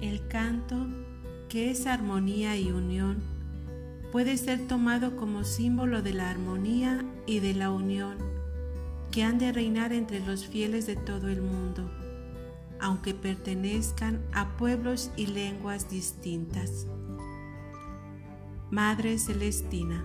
El canto, que es armonía y unión puede ser tomado como símbolo de la armonía y de la unión que han de reinar entre los fieles de todo el mundo, aunque pertenezcan a pueblos y lenguas distintas. Madre Celestina,